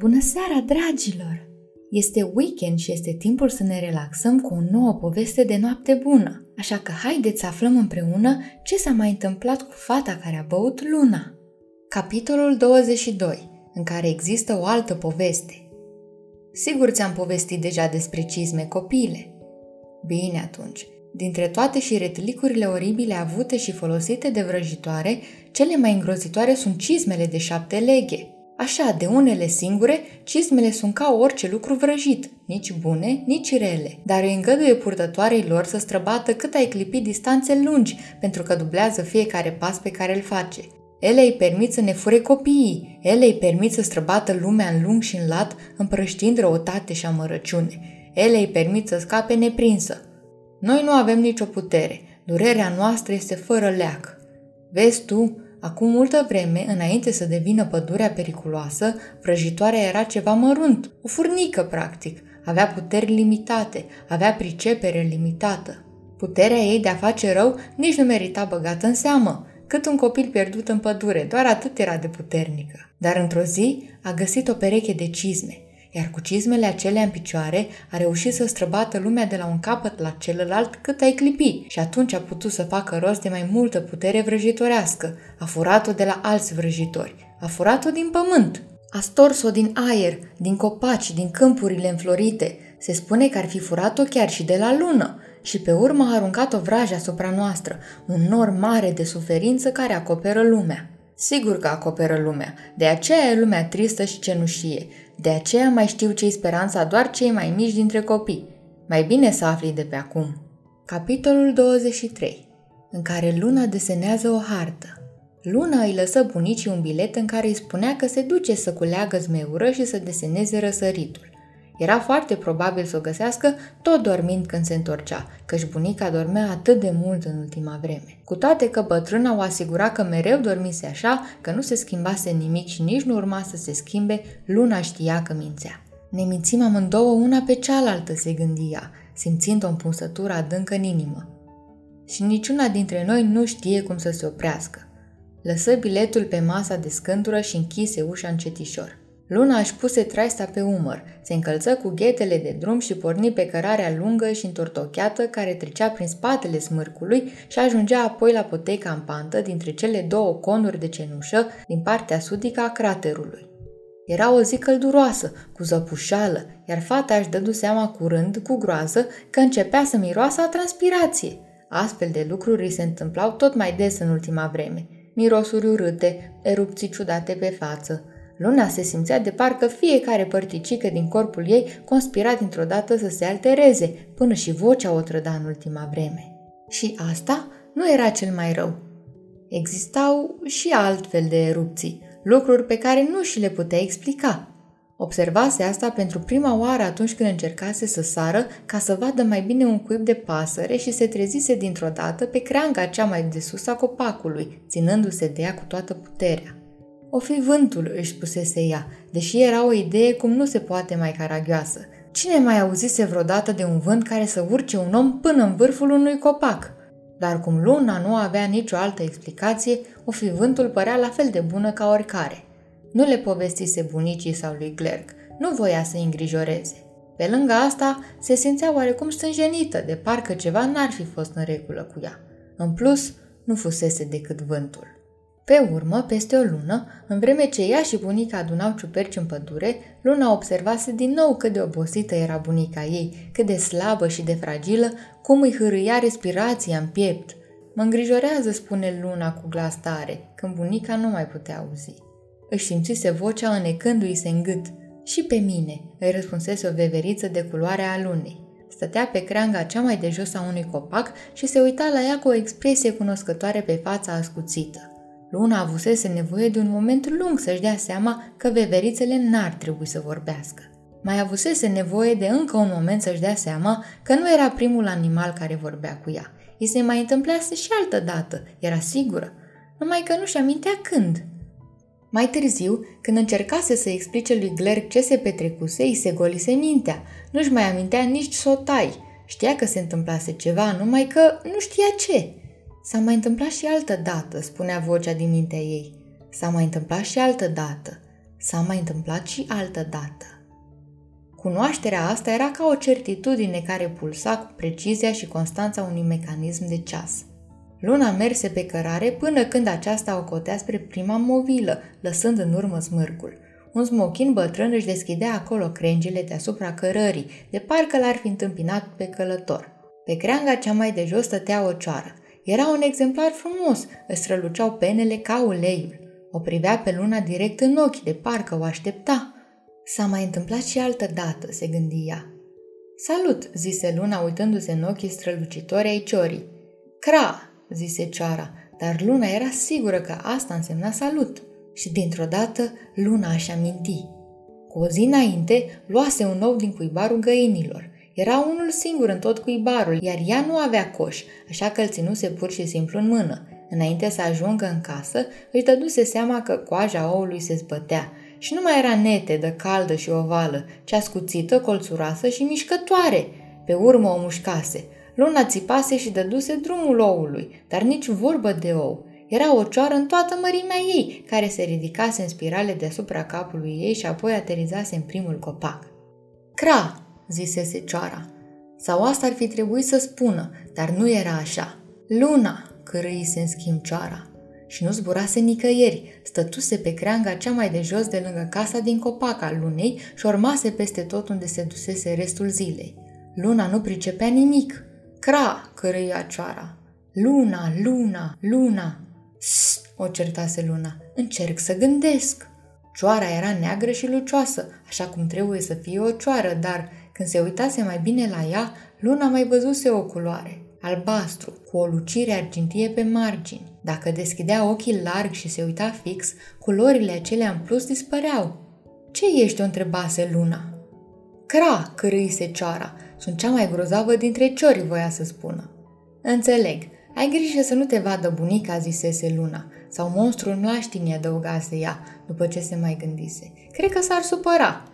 Bună seara, dragilor! Este weekend și este timpul să ne relaxăm cu o nouă poveste de noapte bună. Așa că haideți să aflăm împreună ce s-a mai întâmplat cu fata care a băut luna. Capitolul 22, în care există o altă poveste. Sigur ți-am povestit deja despre cizme copile. Bine atunci, dintre toate și retlicurile oribile avute și folosite de vrăjitoare, cele mai îngrozitoare sunt cizmele de șapte leghe – Așa, de unele singure, cismele sunt ca orice lucru vrăjit, nici bune, nici rele, dar îi îngăduie purtătoarei lor să străbată cât ai clipi distanțe lungi, pentru că dublează fiecare pas pe care îl face. Ele îi permit să ne fure copiii, ele îi permit să străbată lumea în lung și în lat, împrăștind răutate și amărăciune. Ele îi permit să scape neprinsă. Noi nu avem nicio putere, durerea noastră este fără leac. Vezi tu, Acum multă vreme, înainte să devină pădurea periculoasă, vrăjitoarea era ceva mărunt, o furnică practic, avea puteri limitate, avea pricepere limitată. Puterea ei de a face rău nici nu merita băgată în seamă, cât un copil pierdut în pădure, doar atât era de puternică. Dar într-o zi a găsit o pereche de cizme – iar cu cizmele acelea în picioare a reușit să străbată lumea de la un capăt la celălalt cât ai clipi și atunci a putut să facă rost de mai multă putere vrăjitorească. A furat-o de la alți vrăjitori, a furat-o din pământ, a stors-o din aer, din copaci, din câmpurile înflorite. Se spune că ar fi furat-o chiar și de la lună și pe urmă a aruncat o vrajă asupra noastră, un nor mare de suferință care acoperă lumea. Sigur că acoperă lumea, de aceea e lumea tristă și cenușie, de aceea mai știu ce-i speranța doar cei mai mici dintre copii. Mai bine să afli de pe acum. Capitolul 23 În care Luna desenează o hartă. Luna îi lăsă bunicii un bilet în care îi spunea că se duce să culeagă zmeură și să deseneze răsăritul. Era foarte probabil să o găsească tot dormind când se întorcea, căci bunica dormea atât de mult în ultima vreme. Cu toate că bătrâna o asigura că mereu dormise așa, că nu se schimbase nimic și nici nu urma să se schimbe, luna știa că mințea. Ne mințim amândouă una pe cealaltă, se gândia, simțind o împunsătură adâncă în inimă. Și niciuna dintre noi nu știe cum să se oprească. Lăsă biletul pe masa de scântură și închise ușa încetișor. Luna își puse traista pe umăr, se încălță cu ghetele de drum și porni pe cărarea lungă și întortocheată care trecea prin spatele smârcului și ajungea apoi la poteca în pantă dintre cele două conuri de cenușă din partea sudică a craterului. Era o zi călduroasă, cu zăpușală, iar fata își dădu seama curând, cu groază, că începea să miroasă a transpirație. Astfel de lucruri îi se întâmplau tot mai des în ultima vreme. Mirosuri urâte, erupții ciudate pe față, Luna se simțea de parcă fiecare părticică din corpul ei conspira dintr-o dată să se altereze, până și vocea o trăda în ultima vreme. Și asta nu era cel mai rău. Existau și altfel de erupții, lucruri pe care nu și le putea explica. Observase asta pentru prima oară atunci când încercase să sară ca să vadă mai bine un cuib de pasăre și se trezise dintr-o dată pe creanga cea mai de sus a copacului, ținându-se de ea cu toată puterea. O fi vântul, își spusese ea, deși era o idee cum nu se poate mai caragioasă. Cine mai auzise vreodată de un vânt care să urce un om până în vârful unui copac? Dar cum luna nu avea nicio altă explicație, o fi vântul părea la fel de bună ca oricare. Nu le povestise bunicii sau lui Glerg, nu voia să îngrijoreze. Pe lângă asta, se simțea oarecum stânjenită, de parcă ceva n-ar fi fost în regulă cu ea. În plus, nu fusese decât vântul. Pe urmă, peste o lună, în vreme ce ea și bunica adunau ciuperci în pădure, Luna observase din nou cât de obosită era bunica ei, cât de slabă și de fragilă, cum îi hârâia respirația în piept. Mă îngrijorează, spune Luna cu glas tare, când bunica nu mai putea auzi. Își simțise vocea înecându-i se în gât. Și pe mine, îi răspunsese o veveriță de culoare a lunei. Stătea pe creanga cea mai de jos a unui copac și se uita la ea cu o expresie cunoscătoare pe fața ascuțită. Luna avusese nevoie de un moment lung să-și dea seama că veverițele n-ar trebui să vorbească. Mai avusese nevoie de încă un moment să-și dea seama că nu era primul animal care vorbea cu ea. I se mai întâmplase și altă dată, era sigură, numai că nu-și amintea când. Mai târziu, când încercase să explice lui Glerg ce se petrecuse, îi se golise mintea. Nu-și mai amintea nici sotai. Știa că se întâmplase ceva, numai că nu știa ce. S-a mai întâmplat și altă dată, spunea vocea din mintea ei. S-a mai întâmplat și altă dată. S-a mai întâmplat și altă dată. Cunoașterea asta era ca o certitudine care pulsa cu precizia și constanța unui mecanism de ceas. Luna merse pe cărare până când aceasta o cotea spre prima movilă, lăsând în urmă smârcul. Un smochin bătrân își deschidea acolo crengile deasupra cărării, de parcă l-ar fi întâmpinat pe călător. Pe creanga cea mai de jos stătea o cioară. Era un exemplar frumos, îți străluceau penele ca uleiul. O privea pe luna direct în ochi, de parcă o aștepta. S-a mai întâmplat și altă dată, se gândia. Salut, zise luna uitându-se în ochii strălucitori ai ciorii. Cra, zise cioara, dar luna era sigură că asta însemna salut. Și dintr-o dată luna aș aminti. Cu o zi înainte, luase un ou din cuibarul găinilor. Era unul singur în tot cuibarul, iar ea nu avea coș, așa că îl ținuse pur și simplu în mână. Înainte să ajungă în casă, își dăduse seama că coaja oului se zbătea și nu mai era netedă, caldă și ovală, ci ascuțită, colțuroasă și mișcătoare. Pe urmă o mușcase. Luna țipase și dăduse drumul oului, dar nici vorbă de ou. Era o cioară în toată mărimea ei, care se ridicase în spirale deasupra capului ei și apoi aterizase în primul copac. Cra, zisese cioara. Sau asta ar fi trebuit să spună, dar nu era așa. Luna, cărăise în schimb cioara. Și nu zburase nicăieri, stătuse pe creanga cea mai de jos de lângă casa din copac al lunei și urmase peste tot unde se dusese restul zilei. Luna nu pricepea nimic. Cra, cărăia cioara. Luna, luna, luna. Sst, o certase luna. Încerc să gândesc. Cioara era neagră și lucioasă, așa cum trebuie să fie o cioară, dar când se uitase mai bine la ea, luna mai văzuse o culoare albastru, cu o lucire argintie pe margini. Dacă deschidea ochii larg și se uita fix, culorile acelea în plus dispăreau. Ce ești?" o întrebase Luna. Cra, cârâise cioara. Sunt cea mai grozavă dintre ciori, voia să spună. Înțeleg. Ai grijă să nu te vadă bunica, zisese Luna. Sau monstrul mlaștinii, adăugase ea, după ce se mai gândise. Cred că s-ar supăra.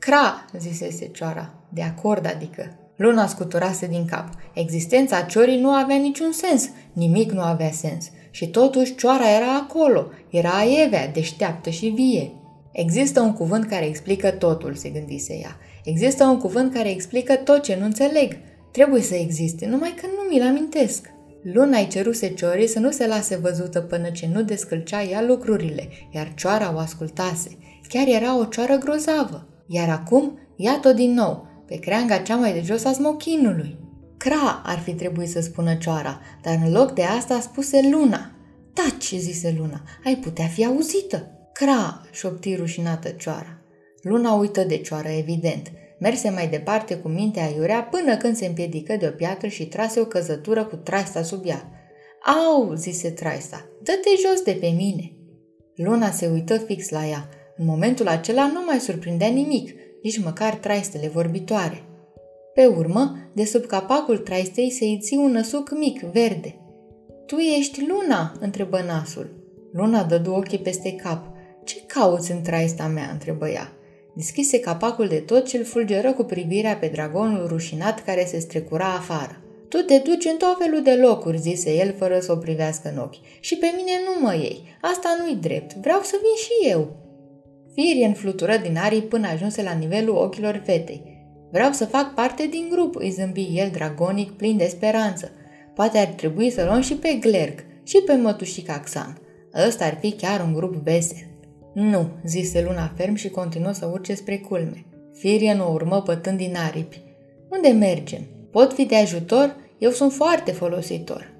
Cra, zisese cioara. De acord, adică. Luna scuturase din cap. Existența ciorii nu avea niciun sens, nimic nu avea sens. Și totuși cioara era acolo, era Evea, deșteaptă și vie. Există un cuvânt care explică totul, se gândise ea. Există un cuvânt care explică tot ce nu înțeleg. Trebuie să existe, numai că nu mi-l amintesc. Luna îi ceruse ciorii să nu se lase văzută până ce nu descălcea ea lucrurile, iar cioara o ascultase. Chiar era o cioară grozavă. Iar acum, iată din nou, pe creanga cea mai de jos a smochinului. Cra ar fi trebuit să spună cioara, dar în loc de asta spuse Luna. Taci, zise Luna, ai putea fi auzită. Cra, șopti rușinată cioara. Luna uită de cioară, evident. Merse mai departe cu mintea aiurea până când se împiedică de o piatră și trase o căzătură cu traista sub ea. Au, zise traista, dă-te jos de pe mine. Luna se uită fix la ea. În momentul acela nu mai surprindea nimic, nici măcar traistele vorbitoare. Pe urmă, de sub capacul traistei se iți un năsuc mic, verde. Tu ești Luna?" întrebă nasul. Luna dădu ochii peste cap. Ce cauți în traista mea?" întrebă ea. Deschise capacul de tot și îl fulgeră cu privirea pe dragonul rușinat care se strecura afară. Tu te duci în tot felul de locuri, zise el fără să o privească în ochi. Și pe mine nu mă iei. Asta nu-i drept. Vreau să vin și eu. Firien flutură din arii până ajunse la nivelul ochilor fetei. Vreau să fac parte din grup, îi zâmbi el dragonic, plin de speranță. Poate ar trebui să luăm și pe Glerg și pe mătușica Xan. Ăsta ar fi chiar un grup vesel. Nu, zise Luna ferm și continuă să urce spre culme. Firien o urmă pătând din aripi. Unde mergem? Pot fi de ajutor? Eu sunt foarte folositor.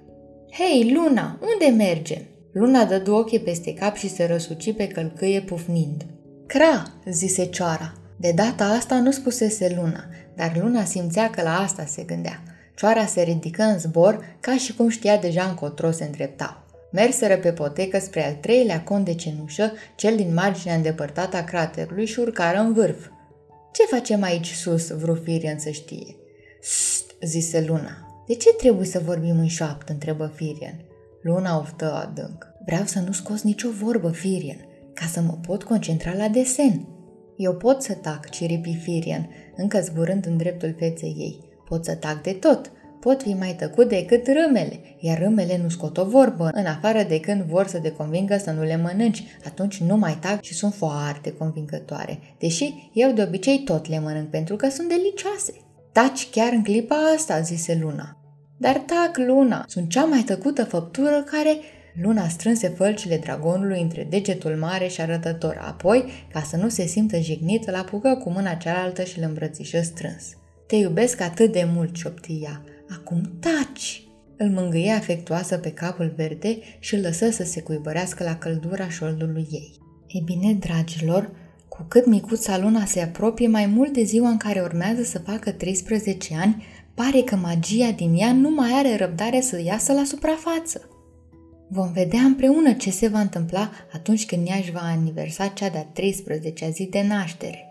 Hei, Luna, unde mergem? Luna dădu ochii peste cap și se răsuci pe călcâie pufnind. Cra, zise cioara. De data asta nu spusese luna, dar luna simțea că la asta se gândea. Cioara se ridică în zbor ca și cum știa deja încotro se îndreptau. Merseră pe potecă spre al treilea con de cenușă, cel din marginea îndepărtată a craterului și urcară în vârf. Ce facem aici sus?" vru Firian să știe. Sst, zise Luna. De ce trebuie să vorbim în șoaptă?" întrebă Firian. Luna oftă adânc. Vreau să nu scos nicio vorbă, Firian ca să mă pot concentra la desen. Eu pot să tac, ciripi Firian, încă zburând în dreptul feței ei. Pot să tac de tot. pot fi mai tăcut decât râmele, iar râmele nu scot o vorbă, în afară de când vor să te convingă să nu le mănânci, atunci nu mai tac și sunt foarte convingătoare, deși eu de obicei tot le mănânc pentru că sunt delicioase. Taci chiar în clipa asta, zise Luna. Dar tac, Luna, sunt cea mai tăcută făptură care Luna strânse fălcile dragonului între degetul mare și arătător, apoi, ca să nu se simtă jignit, îl apucă cu mâna cealaltă și îl îmbrățișă strâns. Te iubesc atât de mult, șoptia. Acum taci! Îl mângâie afectuoasă pe capul verde și îl lăsă să se cuibărească la căldura șoldului ei. Ei bine, dragilor, cu cât micuța Luna se apropie mai mult de ziua în care urmează să facă 13 ani, pare că magia din ea nu mai are răbdare să iasă la suprafață. Vom vedea împreună ce se va întâmpla atunci când ea își va aniversa cea de-a 13-a zi de naștere.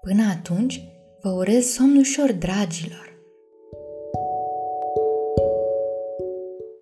Până atunci, vă urez somn ușor, dragilor!